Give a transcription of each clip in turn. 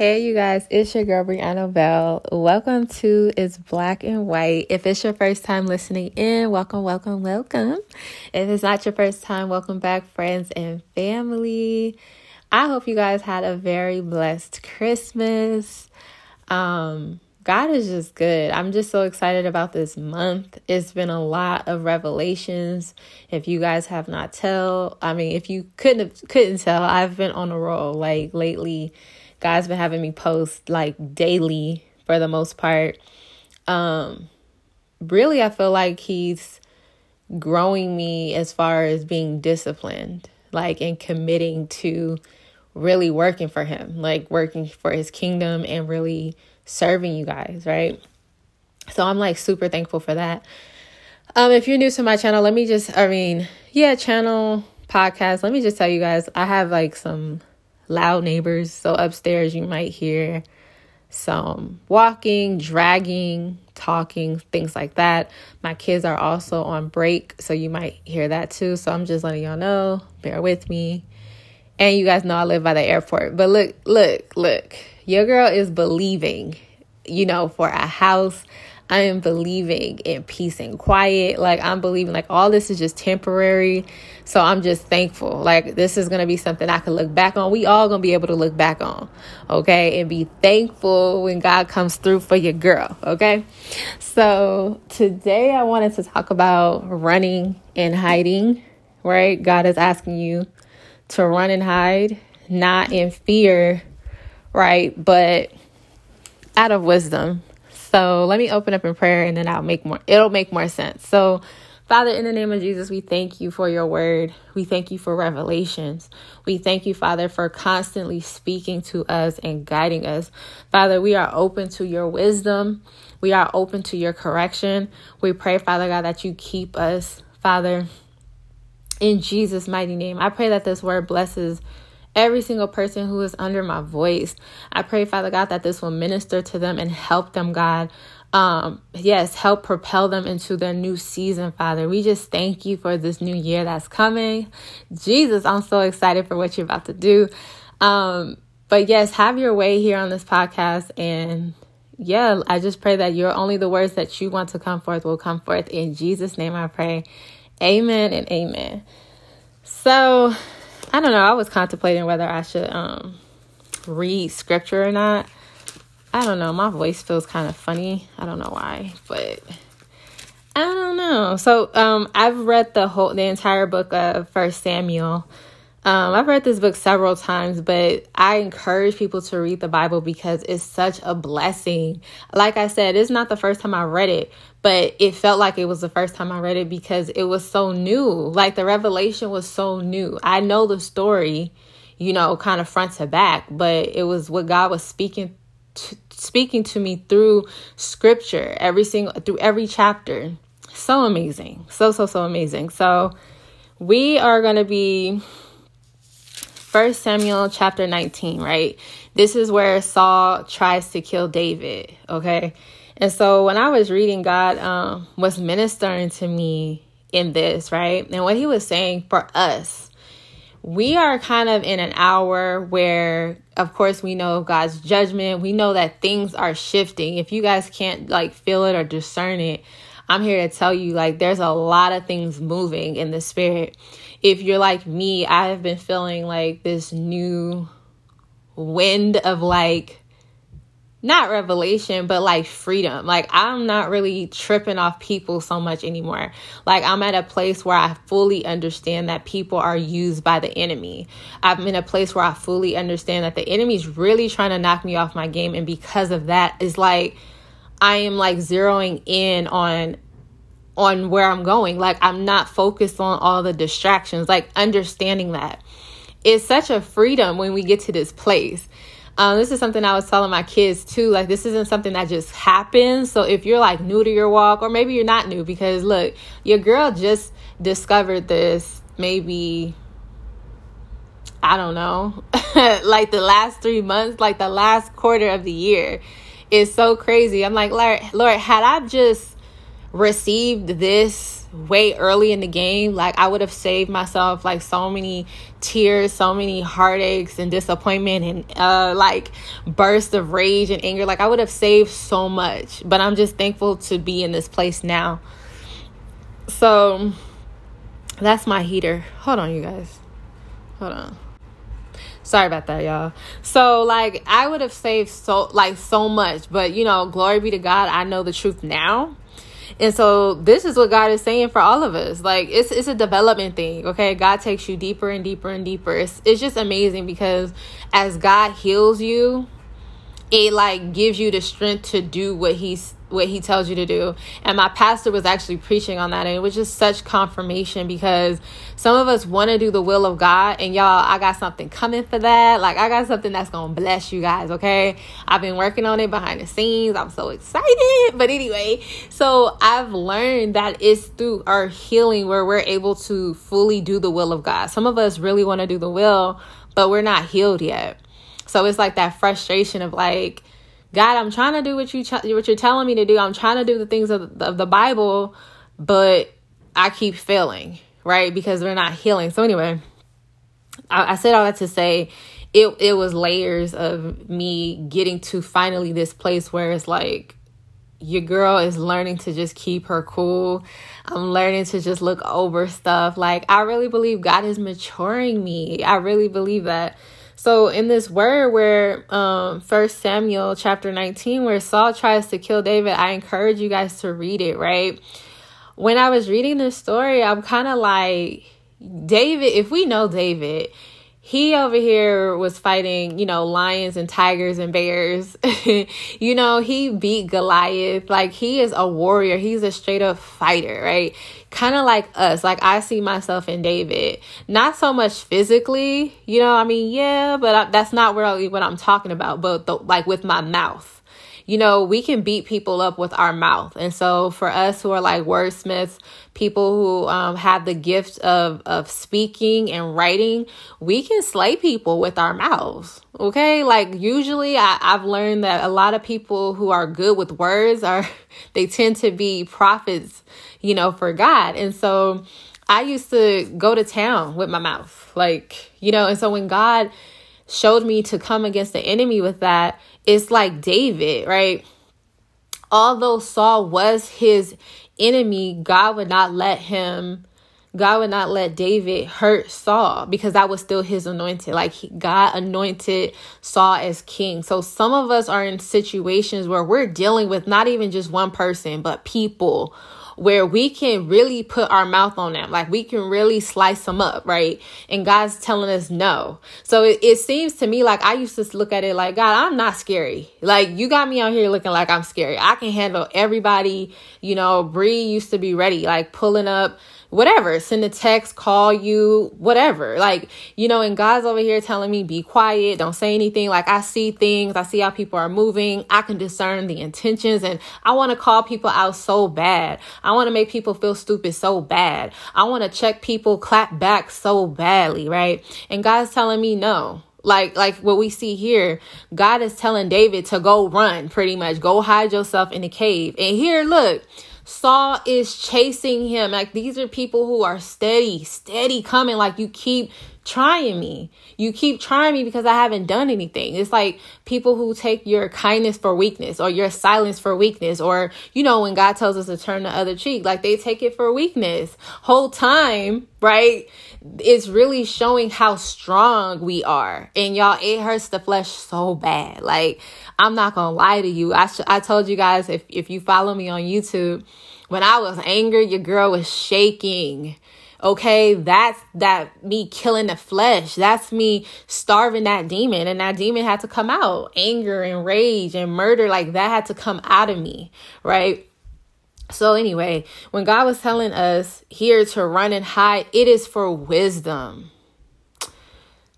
Hey, you guys, it's your girl Brianna Bell. Welcome to It's Black and White. If it's your first time listening in, welcome, welcome, welcome. If it's not your first time, welcome back, friends and family. I hope you guys had a very blessed Christmas. Um, God is just good. I'm just so excited about this month. It's been a lot of revelations. If you guys have not tell, I mean, if you couldn't have, couldn't tell, I've been on a roll like lately God's been having me post like daily for the most part. Um really I feel like he's growing me as far as being disciplined, like and committing to really working for him, like working for his kingdom and really serving you guys, right? So I'm like super thankful for that. Um if you're new to my channel, let me just I mean, yeah, channel podcast. Let me just tell you guys, I have like some loud neighbors. So upstairs, you might hear some walking, dragging, talking, things like that. My kids are also on break, so you might hear that too. So I'm just letting y'all know, bear with me. And you guys know I live by the airport. But look, look, look. Your girl is believing, you know, for a house I am believing in peace and quiet. Like I'm believing like all this is just temporary. So I'm just thankful. Like this is going to be something I can look back on. We all going to be able to look back on. Okay? And be thankful when God comes through for your girl, okay? So today I wanted to talk about running and hiding, right? God is asking you to run and hide, not in fear, right? But out of wisdom so let me open up in prayer and then I'll make more, it'll make more sense. So, Father, in the name of Jesus, we thank you for your word. We thank you for revelations. We thank you, Father, for constantly speaking to us and guiding us. Father, we are open to your wisdom. We are open to your correction. We pray, Father God, that you keep us, Father, in Jesus' mighty name. I pray that this word blesses every single person who is under my voice. I pray, Father God, that this will minister to them and help them, God. Um, yes, help propel them into their new season, Father. We just thank you for this new year that's coming. Jesus, I'm so excited for what you're about to do. Um, but yes, have your way here on this podcast and yeah, I just pray that you're only the words that you want to come forth will come forth. In Jesus' name I pray. Amen and amen. So I don't know. I was contemplating whether I should um read scripture or not. I don't know. My voice feels kind of funny. I don't know why, but I don't know. So um I've read the whole the entire book of First Samuel. Um, I've read this book several times, but I encourage people to read the Bible because it's such a blessing. Like I said, it's not the first time I read it, but it felt like it was the first time I read it because it was so new. Like the revelation was so new. I know the story, you know, kind of front to back, but it was what God was speaking to, speaking to me through scripture every single through every chapter. So amazing. So so so amazing. So we are going to be First Samuel chapter 19, right? This is where Saul tries to kill David, okay? And so when I was reading, God um, was ministering to me in this, right? And what he was saying for us, we are kind of in an hour where, of course, we know God's judgment. We know that things are shifting. If you guys can't like feel it or discern it, I'm here to tell you like there's a lot of things moving in the spirit. If you're like me, I have been feeling like this new wind of like not revelation, but like freedom. Like I'm not really tripping off people so much anymore. Like I'm at a place where I fully understand that people are used by the enemy. I'm in a place where I fully understand that the enemy's really trying to knock me off my game. And because of that, it's like I am like zeroing in on on where I'm going. Like I'm not focused on all the distractions. Like understanding that. It's such a freedom when we get to this place um, this is something I was telling my kids too. Like, this isn't something that just happens. So, if you're like new to your walk, or maybe you're not new, because look, your girl just discovered this maybe, I don't know, like the last three months, like the last quarter of the year. It's so crazy. I'm like, Lord, Lord, had I just received this way early in the game, like I would have saved myself like so many tears, so many heartaches and disappointment and uh like bursts of rage and anger. Like I would have saved so much. But I'm just thankful to be in this place now. So that's my heater. Hold on, you guys. Hold on. Sorry about that, y'all. So like I would have saved so like so much, but you know, glory be to God, I know the truth now. And so this is what God is saying for all of us. Like it's it's a development thing, okay? God takes you deeper and deeper and deeper. It's it's just amazing because as God heals you, it like gives you the strength to do what he's what he tells you to do. And my pastor was actually preaching on that and it was just such confirmation because some of us want to do the will of God and y'all I got something coming for that. Like I got something that's going to bless you guys, okay? I've been working on it behind the scenes. I'm so excited. But anyway, so I've learned that it's through our healing where we're able to fully do the will of God. Some of us really want to do the will, but we're not healed yet. So it's like that frustration of like God, I'm trying to do what you ch- what you're telling me to do. I'm trying to do the things of the, of the Bible, but I keep failing, right? Because we're not healing. So anyway, I, I said all that to say it it was layers of me getting to finally this place where it's like your girl is learning to just keep her cool. I'm learning to just look over stuff. Like I really believe God is maturing me. I really believe that. So in this word where um first Samuel chapter 19 where Saul tries to kill David, I encourage you guys to read it, right? When I was reading this story, I'm kind of like David, if we know David, he over here was fighting, you know, lions and tigers and bears. you know, he beat Goliath. Like he is a warrior. He's a straight up fighter, right? kind of like us. Like I see myself in David, not so much physically, you know. I mean, yeah, but I, that's not really what I'm talking about. But the, like with my mouth, you know, we can beat people up with our mouth. And so for us who are like wordsmiths, people who um, have the gift of of speaking and writing, we can slay people with our mouths. Okay, like usually I, I've learned that a lot of people who are good with words are they tend to be prophets you know, for God. And so I used to go to town with my mouth, like, you know, and so when God showed me to come against the enemy with that, it's like David, right? Although Saul was his enemy, God would not let him God would not let David hurt Saul because that was still his anointed. Like he, God anointed Saul as king. So some of us are in situations where we're dealing with not even just one person, but people where we can really put our mouth on them. Like we can really slice them up, right? And God's telling us no. So it, it seems to me like I used to look at it like, God, I'm not scary. Like you got me out here looking like I'm scary. I can handle everybody. You know, Bree used to be ready, like pulling up whatever, send a text, call you, whatever. Like, you know, and God's over here telling me, be quiet, don't say anything. Like, I see things, I see how people are moving, I can discern the intentions, and I want to call people out so bad. I want to make people feel stupid so bad. I want to check people clap back so badly, right? And God's telling me, no, like like what we see here god is telling david to go run pretty much go hide yourself in the cave and here look Saul is chasing him. Like these are people who are steady, steady coming. Like you keep trying me. You keep trying me because I haven't done anything. It's like people who take your kindness for weakness or your silence for weakness or you know when God tells us to turn the other cheek, like they take it for weakness. Whole time, right? It's really showing how strong we are. And y'all it hurts the flesh so bad. Like I'm not going to lie to you. I sh- I told you guys if if you follow me on YouTube, when I was angry, your girl was shaking Okay, that's that me killing the flesh. That's me starving that demon. And that demon had to come out. Anger and rage and murder, like that had to come out of me, right? So, anyway, when God was telling us here to run and hide, it is for wisdom.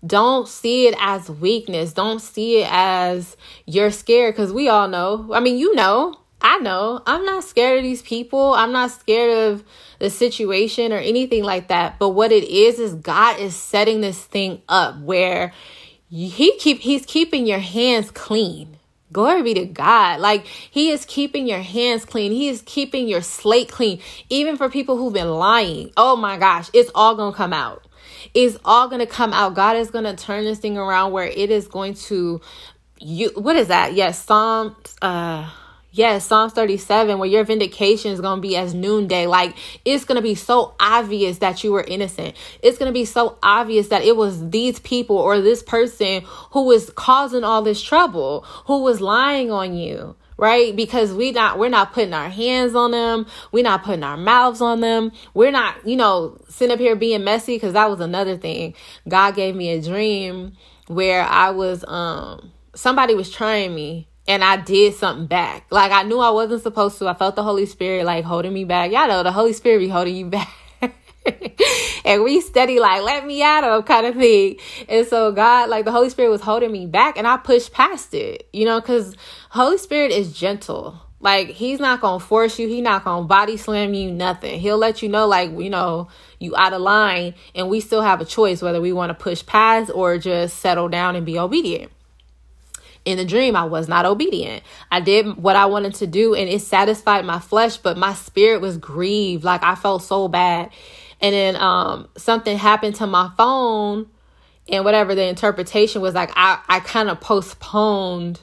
Don't see it as weakness. Don't see it as you're scared because we all know. I mean, you know, I know I'm not scared of these people. I'm not scared of the situation or anything like that. But what it is is God is setting this thing up where he keep he's keeping your hands clean. Glory be to God. Like he is keeping your hands clean. He is keeping your slate clean. Even for people who've been lying. Oh my gosh, it's all going to come out. It's all going to come out. God is going to turn this thing around where it is going to you what is that? Yes, Psalm uh Yes, Psalms 37, where your vindication is going to be as noonday. Like, it's going to be so obvious that you were innocent. It's going to be so obvious that it was these people or this person who was causing all this trouble, who was lying on you right? Because we not we're not putting our hands on them. We're not putting our mouths on them. We're not you know sitting up here being messy because that was another thing. God gave me a dream where i was um somebody was trying me and I did something back. Like I knew I wasn't supposed to. I felt the Holy Spirit like holding me back. Y'all know the Holy Spirit be holding you back. and we steady like let me out of kind of thing. And so God, like the Holy Spirit was holding me back and I pushed past it, you know, because Holy Spirit is gentle. Like he's not gonna force you, He's not gonna body slam you, nothing. He'll let you know, like, you know, you out of line, and we still have a choice whether we want to push past or just settle down and be obedient in the dream i was not obedient. I did what i wanted to do and it satisfied my flesh but my spirit was grieved. Like i felt so bad. And then um something happened to my phone and whatever the interpretation was like i i kind of postponed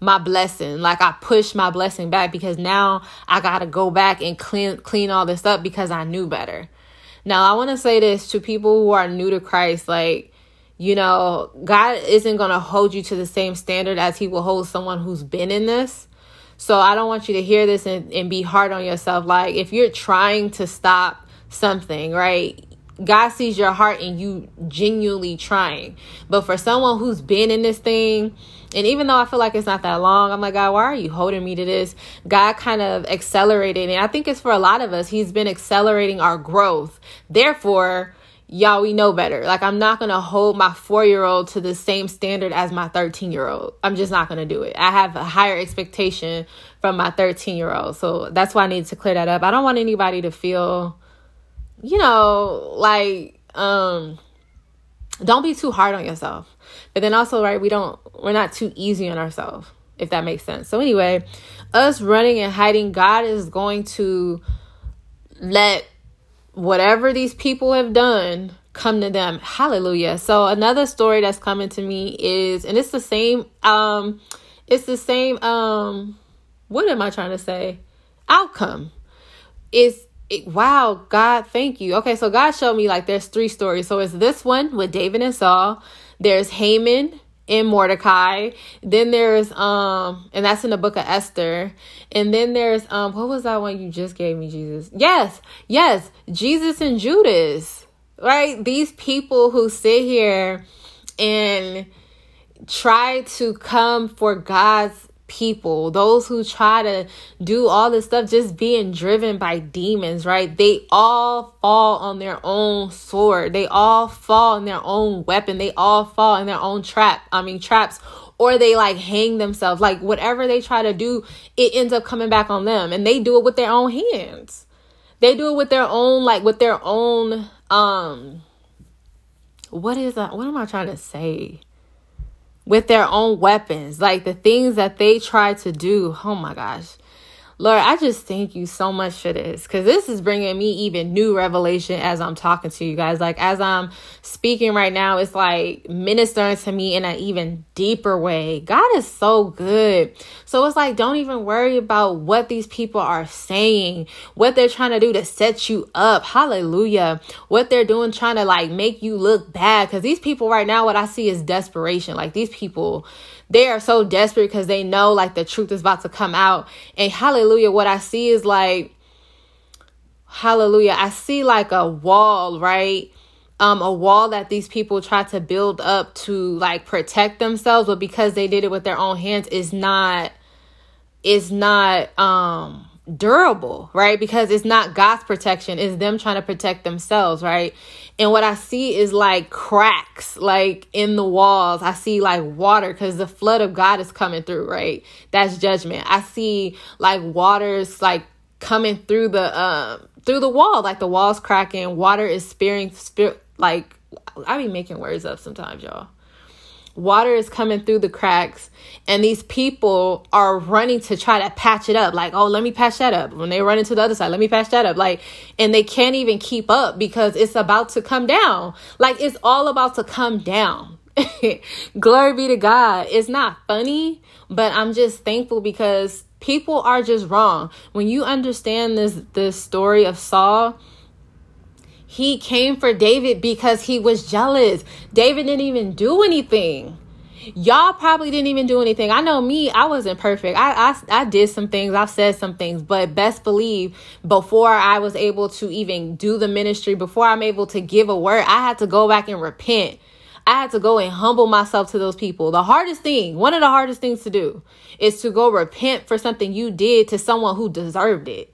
my blessing. Like i pushed my blessing back because now i gotta go back and clean clean all this up because i knew better. Now i want to say this to people who are new to christ like you know, God isn't going to hold you to the same standard as He will hold someone who's been in this. So I don't want you to hear this and, and be hard on yourself. Like, if you're trying to stop something, right? God sees your heart and you genuinely trying. But for someone who's been in this thing, and even though I feel like it's not that long, I'm like, God, why are you holding me to this? God kind of accelerated. And I think it's for a lot of us, He's been accelerating our growth. Therefore, y'all we know better. Like i'm not gonna hold my four year old to the same standard as my 13 year old i'm just not gonna do it. I have a higher expectation from my 13 year old so that's why i need to clear that up. I don't want anybody to feel you know like um don't be too hard on yourself. But then also right we don't we're not too easy on ourselves if that makes sense. So anyway us running and hiding god is going to let whatever these people have done come to them. Hallelujah. So another story that's coming to me is and it's the same um it's the same um what am i trying to say? Outcome. Is it, wow god thank you. Okay so god showed me like there's three stories. So it's this one with david and saul. There's haman in Mordecai. Then there's um and that's in the book of Esther. And then there's um what was that one you just gave me, Jesus? Yes, yes, Jesus and Judas. Right? These people who sit here and try to come for God's people, those who try to do all this stuff just being driven by demons, right? They all fall on their own sword. They all fall in their own weapon. They all fall in their own trap. I mean, traps. Or they like hang themselves. Like whatever they try to do, it ends up coming back on them. And they do it with their own hands. They do it with their own, like with their own, um, what is that? What am I trying to say? With their own weapons, like the things that they try to do. Oh my gosh. Lord, I just thank you so much for this because this is bringing me even new revelation as I'm talking to you guys. Like, as I'm speaking right now, it's like ministering to me in an even deeper way. God is so good. So it's like, don't even worry about what these people are saying, what they're trying to do to set you up. Hallelujah. What they're doing, trying to like make you look bad. Because these people right now, what I see is desperation. Like, these people, they are so desperate because they know like the truth is about to come out. And hallelujah, what I see is like, hallelujah, I see like a wall, right? Um, a wall that these people try to build up to like protect themselves, but because they did it with their own hands, is not is not um durable, right? Because it's not God's protection, it's them trying to protect themselves, right? And what I see is like cracks, like in the walls. I see like water because the flood of God is coming through, right? That's judgment. I see like waters like coming through the um through the wall, like the walls cracking, water is spearing, spirit like I be making words up sometimes, y'all water is coming through the cracks and these people are running to try to patch it up. Like oh let me patch that up. When they run into the other side let me patch that up. Like and they can't even keep up because it's about to come down. Like it's all about to come down. Glory be to god. It's not funny but i'm just thankful because people are just wrong. When you understand this this story of saul he came for David because he was jealous. David didn't even do anything. Y'all probably didn't even do anything. I know me, I wasn't perfect. I, I I did some things, I've said some things, but best believe before I was able to even do the ministry, before I'm able to give a word, I had to go back and repent. I had to go and humble myself to those people. The hardest thing, one of the hardest things to do, is to go repent for something you did to someone who deserved it.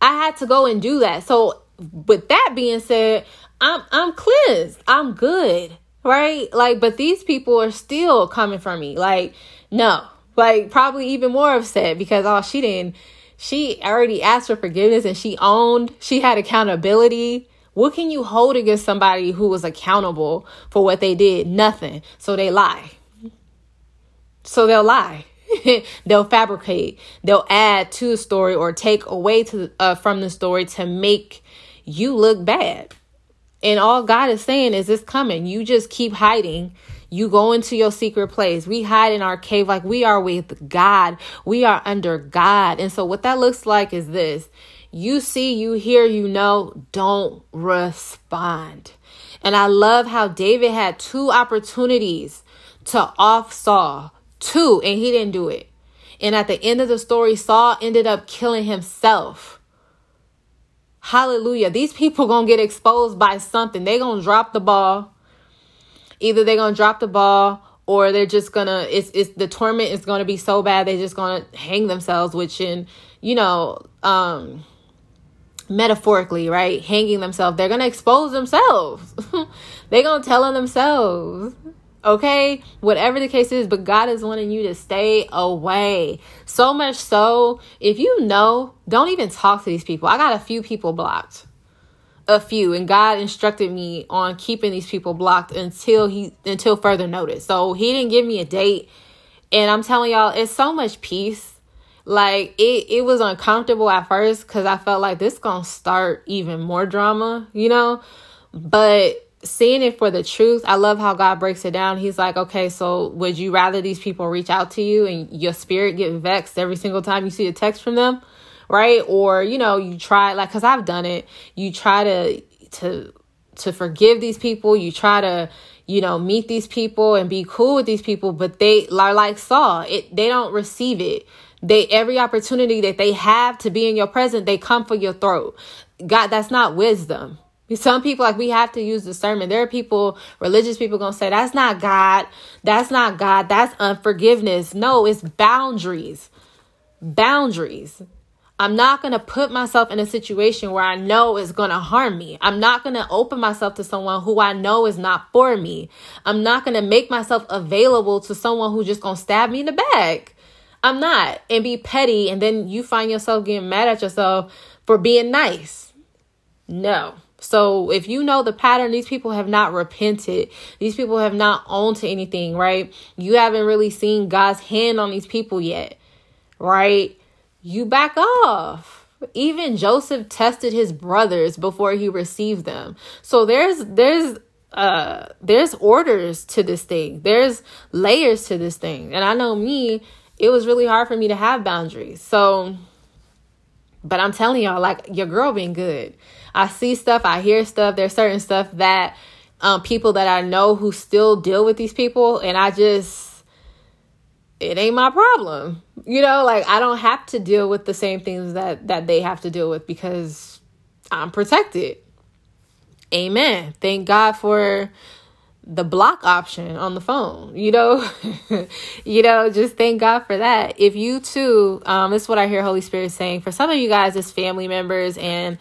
I had to go and do that. So with that being said, I'm I'm cleansed. I'm good. Right? Like, but these people are still coming for me. Like, no. Like probably even more upset because oh she didn't she already asked for forgiveness and she owned, she had accountability. What can you hold against somebody who was accountable for what they did? Nothing. So they lie. So they'll lie. they'll fabricate. They'll add to the story or take away to uh, from the story to make you look bad. And all God is saying is it's coming. You just keep hiding. You go into your secret place. We hide in our cave like we are with God. We are under God. And so what that looks like is this. You see, you hear, you know, don't respond. And I love how David had two opportunities to off Saul. Two, and he didn't do it. And at the end of the story, Saul ended up killing himself. Hallelujah. These people going to get exposed by something. They're going to drop the ball. Either they're going to drop the ball or they're just going to it's it's the torment is going to be so bad they're just going to hang themselves which in, you know, um metaphorically, right? Hanging themselves. They're going to expose themselves. they're going to tell on themselves. Okay, whatever the case is, but God is wanting you to stay away. So much so, if you know, don't even talk to these people. I got a few people blocked. A few, and God instructed me on keeping these people blocked until he until further notice. So he didn't give me a date. And I'm telling y'all, it's so much peace. Like it it was uncomfortable at first because I felt like this gonna start even more drama, you know? But seeing it for the truth, I love how God breaks it down. He's like, okay, so would you rather these people reach out to you and your spirit get vexed every single time you see a text from them? Right? Or, you know, you try like cuz I've done it. You try to to to forgive these people. You try to, you know, meet these people and be cool with these people, but they are like Saul. It they don't receive it. They every opportunity that they have to be in your presence, they come for your throat. God, that's not wisdom some people like we have to use discernment. There are people, religious people gonna say that's not God, that's not God, that's unforgiveness. No, it's boundaries. Boundaries. I'm not going to put myself in a situation where I know is going to harm me. I'm not going to open myself to someone who I know is not for me. I'm not going to make myself available to someone who's just going to stab me in the back. I'm not and be petty and then you find yourself getting mad at yourself for being nice. No. So if you know the pattern, these people have not repented. These people have not owned to anything, right? You haven't really seen God's hand on these people yet, right? You back off. Even Joseph tested his brothers before he received them. So there's there's uh there's orders to this thing. There's layers to this thing. And I know me, it was really hard for me to have boundaries. So but I'm telling y'all like your girl been good. I see stuff, I hear stuff. There's certain stuff that um, people that I know who still deal with these people, and I just, it ain't my problem. You know, like I don't have to deal with the same things that that they have to deal with because I'm protected. Amen. Thank God for the block option on the phone you know you know just thank god for that if you too um this is what i hear holy spirit saying for some of you guys as family members and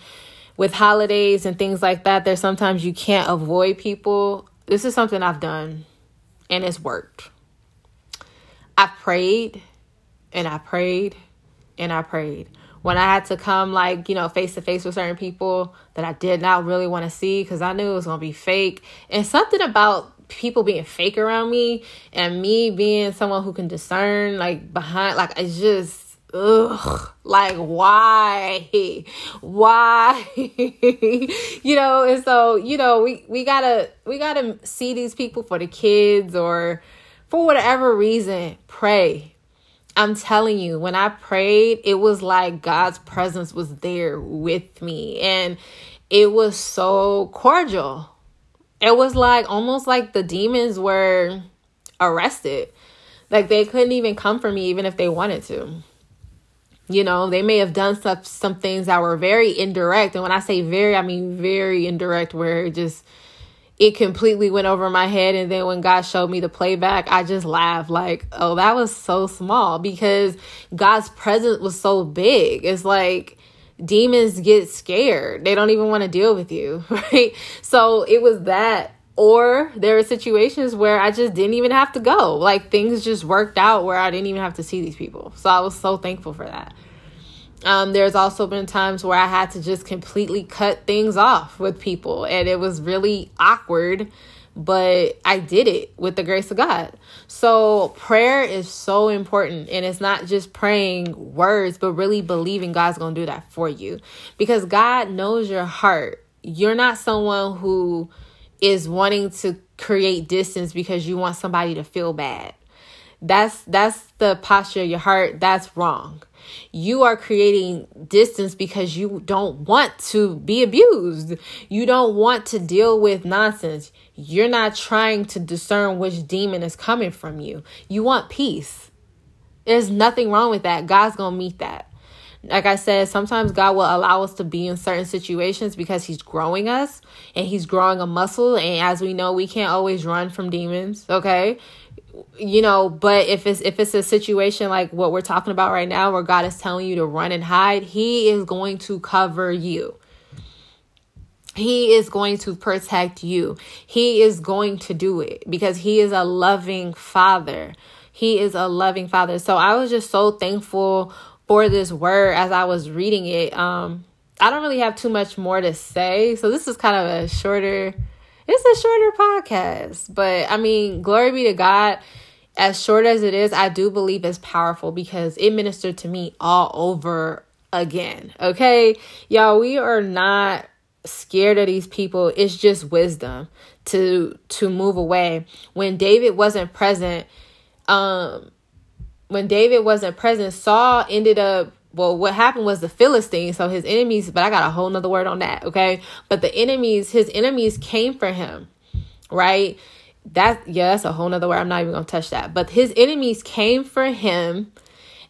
with holidays and things like that, there's sometimes you can't avoid people. This is something I've done and it's worked. I prayed and I prayed and I prayed. When I had to come, like, you know, face to face with certain people that I did not really want to see because I knew it was going to be fake. And something about people being fake around me and me being someone who can discern like behind like it's just ugh like why? Why? You know and so you know we we gotta we gotta see these people for the kids or for whatever reason pray i'm telling you when i prayed it was like god's presence was there with me. And it was so cordial. It was like almost like the demons were arrested. Like they couldn't even come for me even if they wanted to. You know, they may have done some some things that were very indirect. And when I say very, I mean very indirect, where it just it completely went over my head. And then when God showed me the playback, I just laughed like, oh, that was so small because God's presence was so big. It's like demons get scared. They don't even want to deal with you, right? So it was that or there are situations where I just didn't even have to go. Like things just worked out where I didn't even have to see these people. So I was so thankful for that. Um, there's also been times where I had to just completely cut things off with people, and it was really awkward, but I did it with the grace of God. So, prayer is so important, and it's not just praying words, but really believing God's gonna do that for you because God knows your heart. You're not someone who is wanting to create distance because you want somebody to feel bad. That's that's the posture of your heart. That's wrong. You are creating distance because you don't want to be abused. You don't want to deal with nonsense. You're not trying to discern which demon is coming from you. You want peace. There's nothing wrong with that. God's going to meet that like I said, sometimes God will allow us to be in certain situations because He's growing us and He's growing a muscle. And as we know, we can't always run from demons, okay? You know, but if it's if it's a situation like what we're talking about right now where God is telling you to run and hide, He is going to cover you. He is going to protect you. He is going to do it because he is a loving father. He is a loving father. So I was just so thankful for this word as I was reading it. Um, I don't really have too much more to say. So this is kind of a shorter, it's a shorter podcast. But I mean, glory be to God. As short as it is, I do believe it's powerful because it ministered to me all over again. Okay. Y'all, we are not scared of these people. It's just wisdom to to move away. When David wasn't present, um when David wasn't present, Saul ended up well, what happened was the Philistines, so his enemies, but I got a whole nother word on that, okay? But the enemies, his enemies came for him, right? That yeah, that's a whole nother word. I'm not even gonna touch that. But his enemies came for him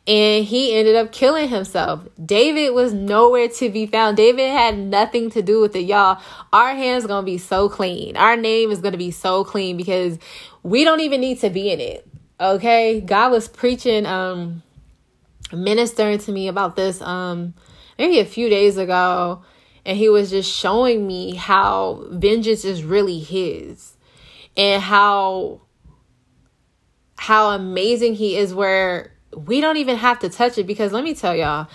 and he ended up killing himself. David was nowhere to be found. David had nothing to do with it, y'all. Our hands gonna be so clean. Our name is gonna be so clean because we don't even need to be in it. Okay, God was preaching, um, ministering to me about this, um, maybe a few days ago, and he was just showing me how vengeance is really His, and how how amazing He is, where we don't even have to touch it. Because let me tell y'all,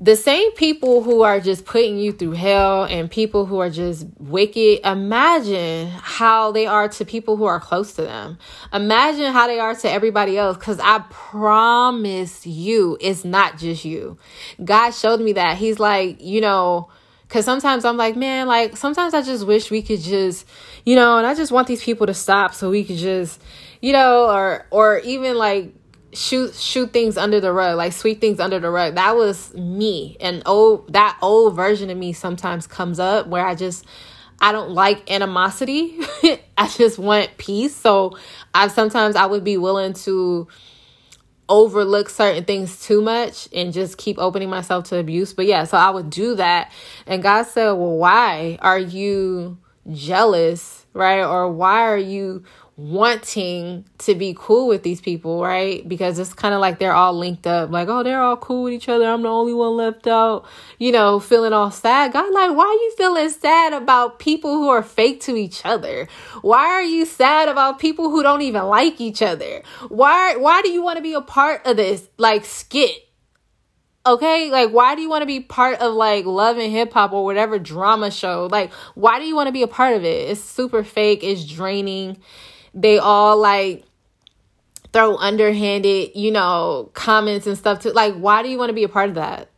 the same people who are just putting you through hell and people who are just wicked, imagine how they are to people who are close to them. Imagine how they are to everybody else. Cause I promise you, it's not just you. God showed me that. He's like, you know, Cause sometimes I'm like, man, like sometimes I just wish we could just, you know, and I just want these people to stop so we could just, you know, or or even like shoot shoot things under the rug like sweep things under the rug. That was me. And old that old version of me sometimes comes up where i just i don't like animosity. I just want peace. So i sometimes i would be willing to overlook certain things too much and just keep opening myself to abuse. But yeah so i would do that. And god said well why are you jealous right? Or why are you wanting to be cool with these people, right? Because it's kind of like they're all linked up, like, oh, they're all cool with each other. I'm the only one left out, you know, feeling all sad. God, like, why are you feeling sad about people who are fake to each other? Why are you sad about people who don't even like each other? Why, why do you want to be a part of this like skit? Okay, like why do you want to be part of like love and hip hop or whatever drama show? Like, why do you want to be a part of it? It's super fake, it's draining. They all like throw underhanded, you know, comments and stuff to like why do you want to be a part of that?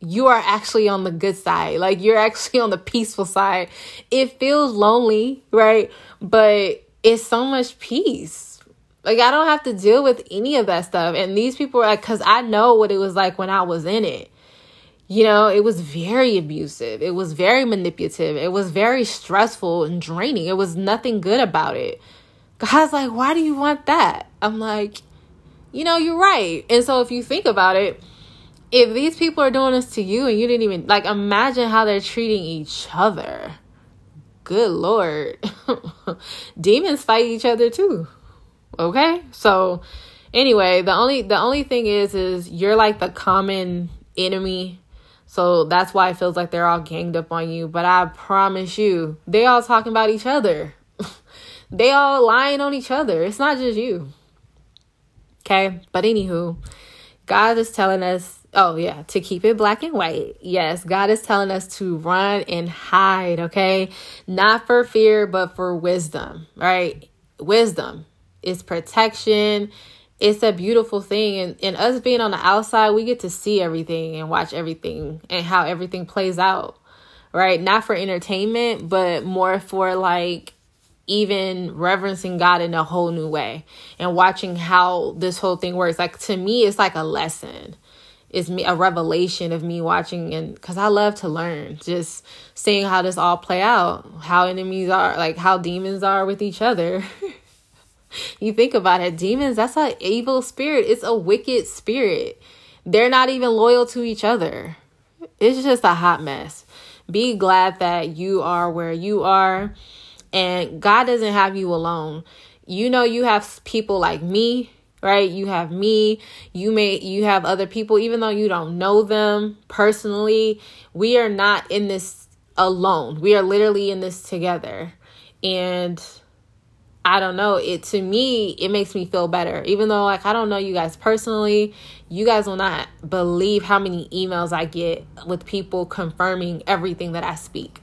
You are actually on the good side. Like you're actually on the peaceful side. It feels lonely, right? But it's so much peace like I don't have to deal with any of that stuff. And these people are like, cause I know what it was like when I was in it. You know, it was very abusive. It was very manipulative. It was very stressful and draining. It was nothing good about it. God's like, why do you want that? I'm like, you know, you're right. And so if you think about it, if these people are doing this to you and you didn't even like imagine how they're treating each other. Good lord. Demons fight each other too. Okay? So anyway, the only the only thing is is you're like the common enemy. So that's why it feels like they're all ganged up on you. But I promise you, they all talking about each other. They all lying on each other. It's not just you. Okay? But anywho, God is telling us Oh, yeah, to keep it black and white. Yes, God is telling us to run and hide, okay? Not for fear, but for wisdom, right? Wisdom it's protection. It's a beautiful thing. And, and us being on the outside, we get to see everything and watch everything and how everything plays out, right? Not for entertainment, but more for like even reverencing God in a whole new way and watching how this whole thing works. Like to me, it's like a lesson. It's me a revelation of me watching and because I love to learn, just seeing how this all play out, how enemies are, like how demons are with each other. you think about it, demons, that's an evil spirit. It's a wicked spirit. They're not even loyal to each other. It's just a hot mess. Be glad that you are where you are and God doesn't have you alone. You know you have people like me, right? You have me, you may you have other people even though you don't know them personally. We are not in this alone. We are literally in this together. And I don't know, it to me, it makes me feel better. Even though like I don't know you guys personally, you guys will not believe how many emails I get with people confirming everything that I speak.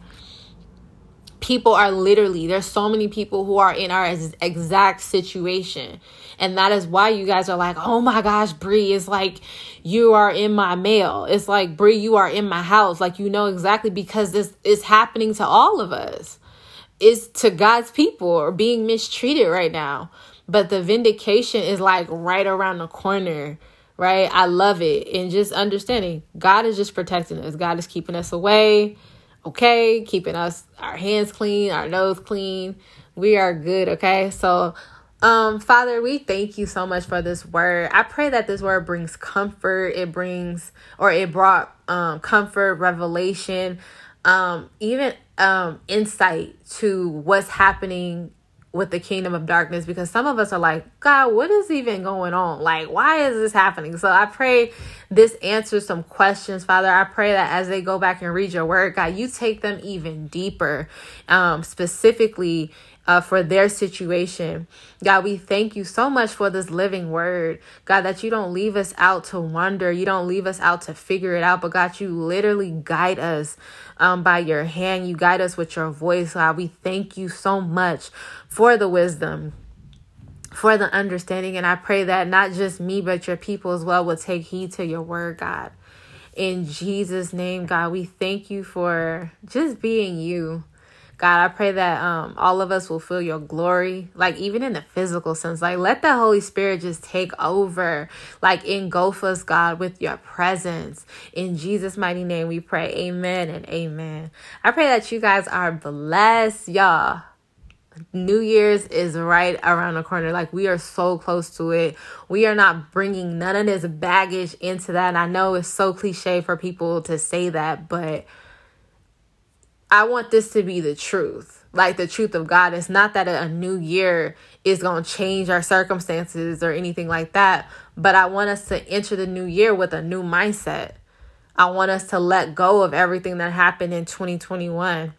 People are literally, there's so many people who are in our exact situation. And that is why you guys are like, oh my gosh, Brie, it's like you are in my mail. It's like, Brie, you are in my house. Like, you know exactly because this is happening to all of us is to God's people or being mistreated right now. But the vindication is like right around the corner, right? I love it. And just understanding God is just protecting us, God is keeping us away, okay? Keeping us, our hands clean, our nose clean. We are good, okay? So, um, Father, we thank you so much for this word. I pray that this word brings comfort. It brings, or it brought um, comfort, revelation, um, even um, insight to what's happening with the kingdom of darkness because some of us are like, God, what is even going on? Like, why is this happening? So I pray this answers some questions, Father. I pray that as they go back and read your word, God, you take them even deeper, um, specifically uh, for their situation. God, we thank you so much for this living word. God, that you don't leave us out to wonder. You don't leave us out to figure it out, but God, you literally guide us um, by your hand. You guide us with your voice. God, we thank you so much for the wisdom for the understanding. And I pray that not just me, but your people as well will take heed to your word, God. In Jesus' name, God, we thank you for just being you. God, I pray that um, all of us will feel your glory, like even in the physical sense. Like, let the Holy Spirit just take over, like, engulf us, God, with your presence. In Jesus' mighty name, we pray. Amen and amen. I pray that you guys are blessed, y'all. New Year's is right around the corner. Like, we are so close to it. We are not bringing none of this baggage into that. And I know it's so cliche for people to say that, but I want this to be the truth, like the truth of God. It's not that a new year is going to change our circumstances or anything like that, but I want us to enter the new year with a new mindset. I want us to let go of everything that happened in 2021.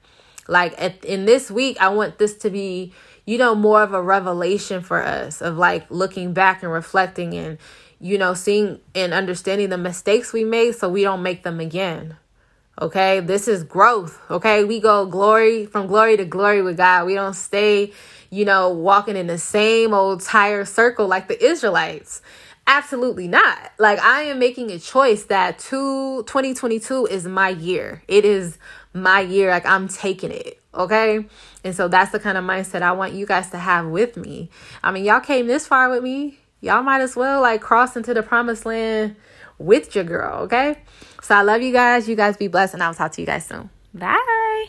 Like at, in this week, I want this to be you know, more of a revelation for us of like looking back and reflecting and, you know, seeing and understanding the mistakes we made so we don't make them again. Okay, this is growth. Okay, we go glory from glory to glory with God. We don't stay, you know, walking in the same old tire circle like the Israelites. Absolutely not. Like I am making a choice that two, 2022 is my year. It is my year. Like I'm taking it. Okay. And so that's the kind of mindset I want you guys to have with me. I mean, y'all came this far with me. Y'all might as well like cross into the promised land with your girl. Okay. So I love you guys. You guys be blessed, and I'll talk to you guys soon. Bye.